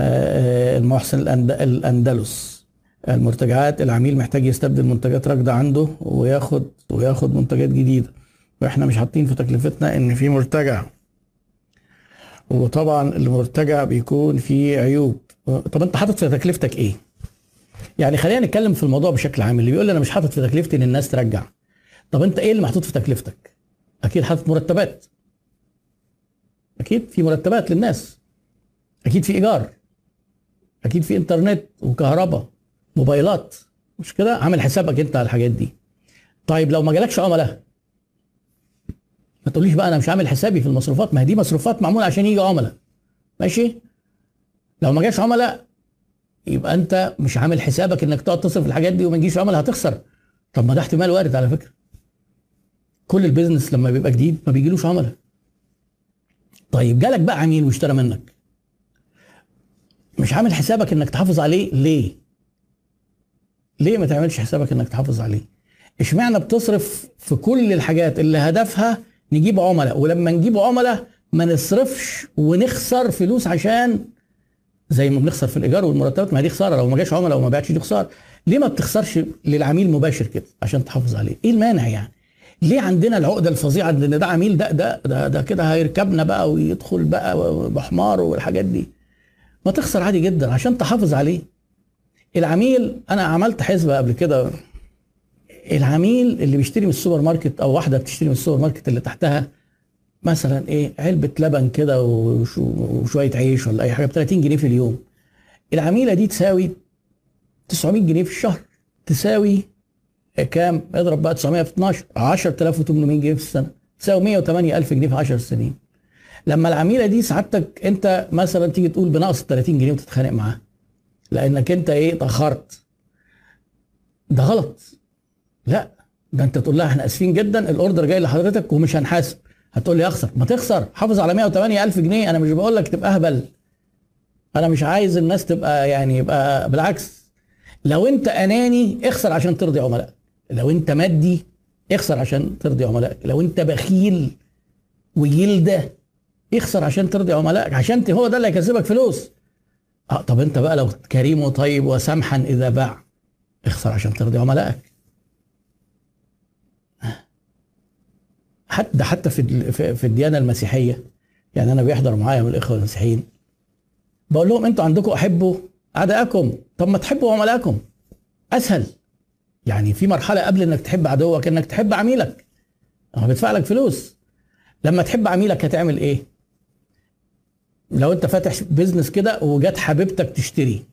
آه، المحسن الأند- الأندلس. المرتجعات العميل محتاج يستبدل منتجات راكدة عنده وياخد وياخد منتجات جديدة. وإحنا مش حاطين في تكلفتنا إن في مرتجع. وطبعا المرتجع بيكون فيه عيوب. طب أنت حاطط في تكلفتك إيه؟ يعني خلينا نتكلم في الموضوع بشكل عام. اللي بيقول لي أنا مش حاطط في تكلفتي إن الناس ترجع. طب أنت إيه اللي محطوط في تكلفتك؟ أكيد حاطط مرتبات. أكيد في مرتبات للناس. أكيد في إيجار. أكيد في إنترنت وكهرباء موبايلات. مش كده؟ عامل حسابك أنت على الحاجات دي. طيب لو ما جالكش عملاء ما تقوليش بقى أنا مش عامل حسابي في المصروفات. ما هي دي مصروفات معمولة عشان يجي عملاء ماشي؟ لو ما جاش عملاء يبقى أنت مش عامل حسابك إنك تقعد تصرف الحاجات دي وما يجيش عملاء هتخسر. طب ما ده احتمال وارد على فكرة. كل البيزنس لما بيبقى جديد ما بيجيلوش عملاء طيب جالك بقى عميل واشترى منك. مش عامل حسابك إنك تحافظ عليه ليه؟ ليه ما تعملش حسابك إنك تحافظ عليه؟ إشمعنى بتصرف في كل الحاجات اللي هدفها نجيب عملاء؟ ولما نجيب عملاء ما نصرفش ونخسر فلوس عشان زي ما بنخسر في الإيجار والمرتبات ما دي خسارة. لو ما جاش عملاء وما بعتش دي خسارة. ليه ما بتخسرش للعميل مباشر كده عشان تحافظ عليه؟ إيه المانع يعني؟ ليه عندنا العقدة الفظيعة إن ده عميل ده ده ده, ده كده هيركبنا بقى ويدخل بقى بحماره والحاجات دي؟ ما تخسر عادي جدا عشان تحافظ عليه. العميل أنا عملت حسبة قبل كده. العميل اللي بيشتري من السوبر ماركت أو واحدة بتشتري من السوبر ماركت اللي تحتها مثلا إيه علبة لبن كده وشو- وشوية عيش ولا أي حاجة ب 30 جنيه في اليوم. العميلة دي تساوي 900 جنيه في الشهر. تساوي كام؟ اضرب بقى 900 في 12 10800 جنيه في السنة. تساوي 108000 جنيه في 10 سنين. لما العميلة دي سعادتك انت مثلا تيجي تقول بنقص 30 جنيه وتتخانق معاه. لأنك انت إيه اتاخرت ده غلط. لا ده انت تقول لها إحنا آسفين جدا الأوردر جاي لحضرتك ومش هنحاسب. هتقول لي أخسر. ما تخسر. حافظ على 108 ألف جنيه. أنا مش بقول لك تبقى أهبل. أنا مش عايز الناس تبقى يعني يبقى بالعكس. لو انت أناني اخسر عشان ترضي عملائك لو انت مادي اخسر عشان ترضي عملائك لو انت بخيل وجلده اخسر عشان ترضي عملائك عشان هو ده اللي هيكسبك فلوس. آه طب انت بقى لو كريم وطيب وسمحا إذا باع اخسر عشان ترضي عملائك. حتى حتى في في- في الديانة المسيحية يعني أنا بيحضر معايا من الإخوة المسيحيين بقول لهم أنتوا عندكم أحبوا أعدائكم طب ما تحبوا عملائكم. أسهل. يعني في مرحلة قبل إنك تحب عدوك إنك تحب عميلك. هو بيدفع لك فلوس. لما تحب عميلك هتعمل إيه؟ لو انت فاتح بيزنس كده وجت حبيبتك تشتري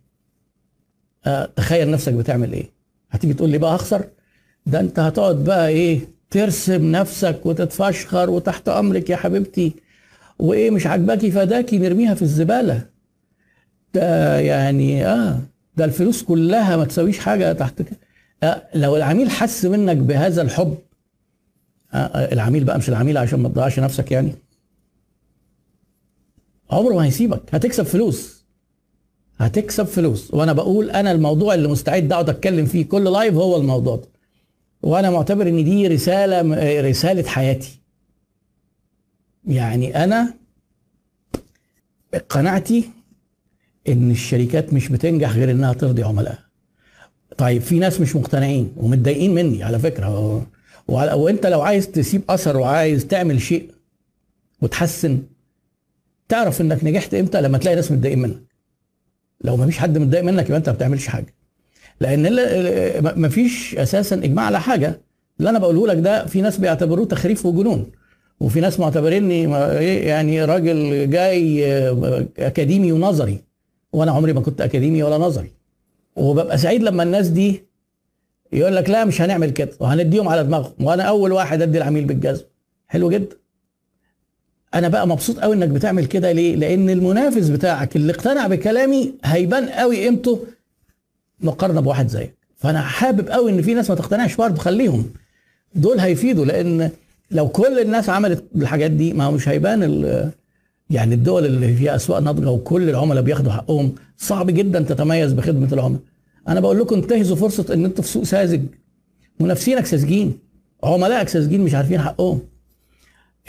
آه تخيل نفسك بتعمل إيه؟ هتيجي تقول لي بقى هخسر؟ ده انت هتقعد بقى إيه ترسم نفسك وتتفشخر وتحت أمرك يا حبيبتي. وإيه مش عاجباكي فداكي نرميها في الزبالة. ده يعني آه ده الفلوس كلها ما تساويش حاجة تحت كده. آه لو العميل حس منك بهذا الحب آه آه، العميل بقى مش العميل عشان ما تضيعش نفسك يعني. عمره ما هيسيبك. هتكسب فلوس. هتكسب فلوس. وأنا بقول أنا الموضوع اللي مستعد أقعد أتكلم فيه كل لايف هو الموضوع ده. وأنا معتبر إن دي رسالة رسالة حياتي. يعني أنا قناعتي إن الشركات مش بتنجح غير إنها ترضي عملائها. طيب في ناس مش مقتنعين ومتضايقين مني على فكرة. وأنت لو عايز تسيب أثر وعايز تعمل شيء وتحسن تعرف إنك نجحت إمتى؟ لما تلاقي ناس متضايقين منك. لو ما فيش حد متضايق منك يبقى أنت ما بتعملش حاجة. لأن ما فيش أساسا إجماع على حاجة. اللي أنا بقوله لك ده في ناس بيعتبروه تخريف وجنون. وفي ناس معتبريني إيه يعني راجل جاي آه، أكاديمي ونظري. وأنا عمري ما كنت أكاديمي ولا نظري. وببقى سعيد لما الناس دي يقول لك لا مش هنعمل كده. وهنديهم على دماغهم. وأنا أول واحد أدي العميل بالجزم. حلو جدا. أنا بقى مبسوط قوي إنك بتعمل كده ليه؟ لأن المنافس بتاعك اللي اقتنع بكلامي هيبان قوي قيمته مقارنة بواحد زيك. فأنا حابب قوي إن في ناس ما تقتنعش برضه خليهم دول هيفيدوا لأن لو كل الناس عملت الحاجات دي ما هو مش هيبان يعني الدول اللي فيها أسواق ناضجة وكل العملاء بياخدوا حقهم. صعب جدا تتميز بخدمة العملاء. أنا بقول لكم انتهزوا فرصة إن أنتوا في سوق ساذج. منافسينك ساذجين. عملائك ساذجين مش عارفين حقهم.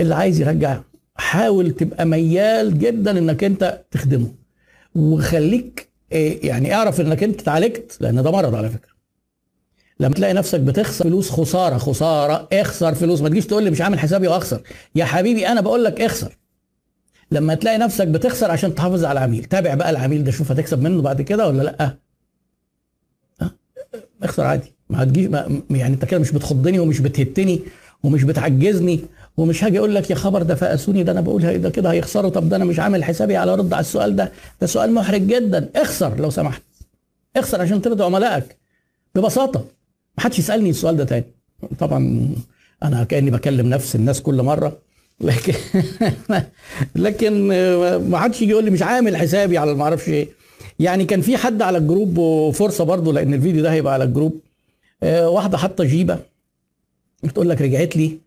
اللي عايز يرجع حاول تبقى ميال جدا إنك أنت تخدمه. وخليك إيه يعني اعرف إنك أنت اتعالجت لأن ده مرض على فكرة. لما تلاقي نفسك بتخسر فلوس خسارة خسارة اخسر فلوس ما تجيش تقول لي مش عامل حسابي وأخسر. يا حبيبي أنا بقول لك اخسر. لما تلاقي نفسك بتخسر عشان تحافظ على العميل. تابع بقى العميل ده شوف هتكسب منه بعد كده ولا لأ. اخسر عادي. ما هتجيش ما يعني أنت كده مش بتخضني ومش بتهتني. ومش بتعجزني ومش هاجي أقول لك يا خبر ده فقسوني ده أنا بقول ده كده هيخسروا. طب ده أنا مش عامل حسابي على رد على السؤال ده. ده سؤال محرج جدا. اخسر لو سمحت. اخسر عشان ترضي عملائك. ببساطة. ما حدش يسألني السؤال ده تاني. طبعا أنا كأني بكلم نفس الناس كل مرة. لكن لكن ما حدش يجي يقول لي مش عامل حسابي على ما أعرفش إيه. يعني كان في حد على ال group وفرصة برضو لأن الفيديو ده هيبقى على ال group. آه، واحدة حاطة جيبة. بتقول لك رجعت لي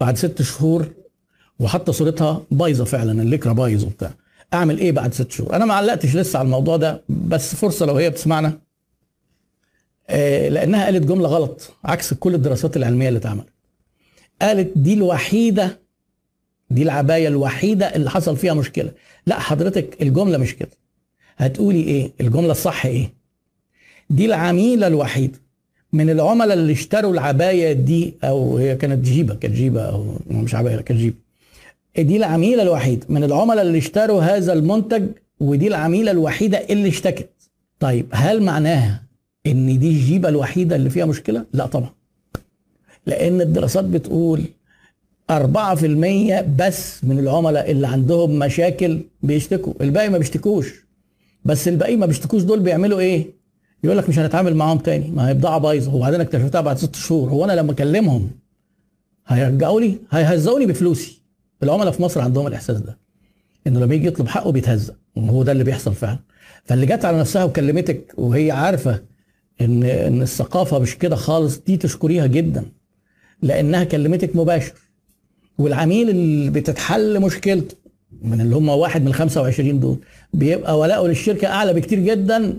بعد ست شهور وحاطة صورتها بايظة فعلا الليكرا بايظ وبتاع. أعمل إيه بعد ست شهور؟ أنا ما علقتش لسه على الموضوع ده بس فرصة لو هي بتسمعنا. آه، لأنها قالت جملة غلط عكس كل الدراسات العلمية اللي اتعملت. قالت دي الوحيدة دي العباية الوحيدة اللي حصل فيها مشكلة. لا حضرتك الجملة مش كده. هتقولي إيه؟ الجملة الصح إيه؟ دي العميلة الوحيدة. من العملاء اللي اشتروا العباية دي أو هي كانت جيبة كانت جيبة أو مش عباية كانت جيبة. دي العميله الوحيده من العملاء اللي اشتروا هذا المنتج ودي العميلة الوحيدة اللي اشتكت. طيب هل معناها إن دي الجيبة الوحيدة اللي فيها مشكلة؟ لا طبعا. لأن الدراسات بتقول 4% بس من العملاء اللي عندهم مشاكل بيشتكوا. الباقي ما بيشتكوش. بس الباقي ما بيشتكوش دول بيعملوا إيه؟ يقول لك مش هنتعامل معاهم تاني. ما هي بضاعه بايظة. وبعدين اكتشفتها بعد ست شهور. هو أنا لما أكلمهم هيرجعوا لي هيهزقوني بفلوسي. العملاء في مصر عندهم الإحساس ده إنه لما يجي يطلب حقه بيتهزق. وهو ده اللي بيحصل فعلا. فاللي جت على نفسها وكلمتك وهي عارفة ان إن الثقافة مش كده خالص دي تشكريها جدا. لأنها كلمتك مباشر. والعميل اللي بتتحل مشكلته من اللي هم واحد من ال 25 دول بيبقى ولاؤه للشركة أعلى بكتير جدا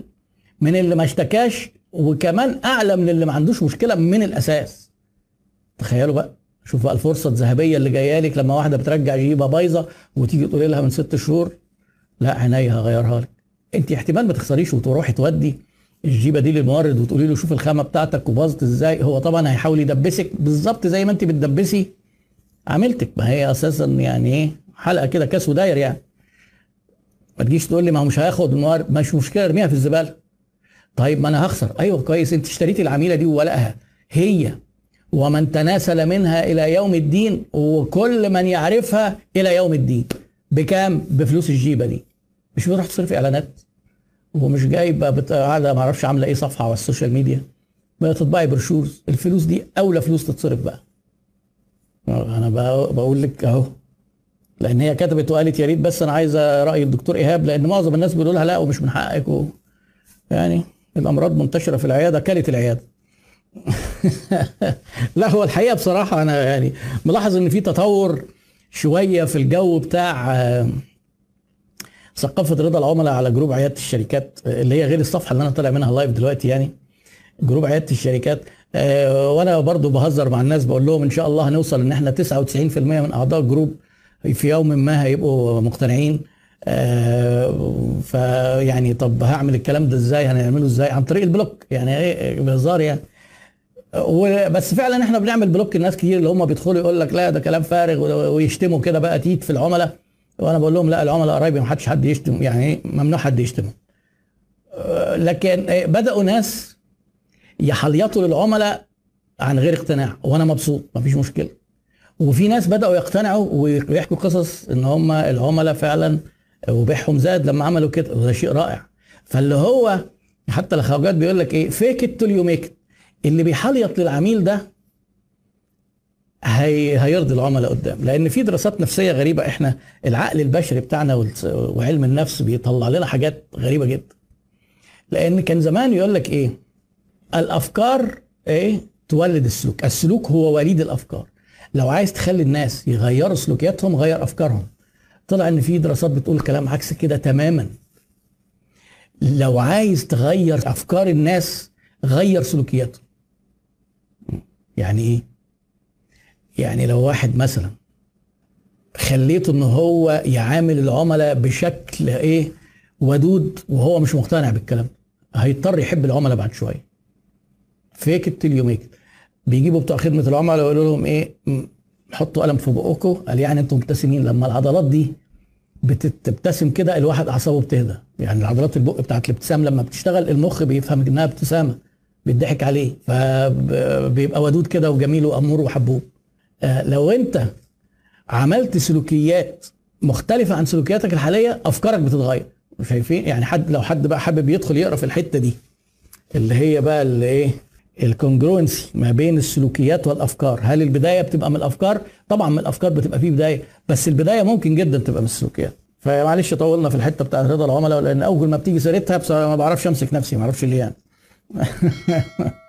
من اللي ما اشتكاش وكمان اعلى من اللي ما عندوش مشكلة من الأساس. تخيلوا بقى شوف بقى الفرصة الذهبية اللي جاية لك لما واحدة بترجع جيبة بايظة وتيجي تقولي لها من ست شهور لا عينيا هغيرها لك. انت احتمال ما تخسريش وتروحي تودي الجيبة دي للمورد وتقولي له شوف الخامة بتاعتك وباظت إزاي هو طبعا هيحاول يدبسك بالظبط زي ما انت بتدبسي عملتك ما هي أساسا يعني إيه حلقة كده كاس وداير يعني. ما تجيش تقول لي ما هو مش هياخد الموارد مش مشكلة ارميها في الزبالة. طيب ما أنا هخسر. أيوه كويس. أنت اشتريتي العميلة دي وولائها هي ومن تناسل منها إلى يوم الدين وكل من يعرفها إلى يوم الدين. بكام؟ بفلوس الجيبة دي. مش بتروح تصرف إعلانات؟ ومش جايبة قاعدة ما أعرفش عاملة إيه صفحة على ال social media. بتطبعي brochures. الفلوس دي أولى فلوس تتصرف بقى. أنا بقول لك أهو. لأن هي كتبت وقالت يا ريت بس أنا عايزة رأي الدكتور إيهاب لأن معظم الناس بيقولوا لها لا ومش من حقك. يعني الامراض منتشرة في العيادة كانت العيادة. لا هو الحقيقة بصراحة أنا يعني ملاحظ إن في تطور شوية في الجو بتاع ثقافة رضا العملاء على group عيادة الشركات اللي هي غير الصفحة اللي أنا طالع منها live دلوقتي يعني group عيادة الشركات وأنا برضو بهزر مع الناس بقول لهم إن شاء الله هنوصل إن إحنا 99% من أعضاء ال group في يوم ما هيبقوا مقتنعين. آه فيعني طب هعمل الكلام ده إزاي؟ هنعمله إزاي؟ عن طريق ال block يعني إيه؟ بهزار يعني. بس فعلا إحنا بنعمل block الناس كتير اللي هم بيدخلوا يقول لك لا ده كلام فارغ ويشتموا كده بقى تيت في العملاء. وأنا بقول لهم لا العملاء قرايبي ما حدش حد يشتم يعني ممنوع حد يشتم آه لكن بدأوا ناس يحليطوا للعملاء عن غير اقتناع وأنا مبسوط مفيش مشكلة. وفي ناس بدأوا يقتنعوا ويحكوا قصص إن هم العملاء فعلا وبيعهم زاد لما عملوا كده. وده شيء رائع. فاللي هو حتى الخواجات بيقول لك إيه؟ fake it till you make it اللي بيحليط للعميل ده هي هيرضي العملاء قدام. لأن في دراسات نفسية غريبة. إحنا العقل البشري بتاعنا وعلم النفس بيطلع لنا حاجات غريبة جدا. لأن كان زمان يقول لك إيه؟ الأفكار إيه؟ تولد السلوك. السلوك هو وليد الأفكار. لو عايز تخلي الناس يغيروا سلوكياتهم غير أفكارهم. طلع إن في دراسات بتقول كلام عكس كده تماما. لو عايز تغير أفكار الناس غير سلوكياتهم يعني إيه؟ يعني لو واحد مثلا خليته إن هو يعامل العملاء بشكل إيه؟ ودود وهو مش مقتنع بالكلام هيضطر يحب العملاء بعد شوية. فيك التل ميك بيجيبوا بتوع خدمة العملاء ويقولوا لهم إيه؟ حطوا قلم في بقكم قال يعني أنتم مبتسمين. لما العضلات دي بتبتسم كده الواحد اعصابه بتهدى. يعني عضلات البق بتاعت الابتسام لما بتشتغل المخ بيفهم انها ابتسامة بيضحك عليه فبيبقى ودود كده وجميل وامور وحبوب. آه، لو انت عملت سلوكيات مختلفة عن سلوكياتك الحالية افكارك بتتغير. شايفين؟ يعني حد لو حد بقى حابب يدخل يقرا في الحتة دي اللي هي بقى اللي إيه الكونجرونسي ما بين السلوكيات والأفكار. هل البداية بتبقى من الأفكار؟ طبعا من الأفكار بتبقى فيه بداية بس البداية ممكن جدا تبقى من السلوكيات. فمعلش طولنا في الحتة بتاعت رضا العملاء لأن أول ما بتيجي سيرتها ما بعرفش أمسك نفسي ما أعرفش ليه يعني.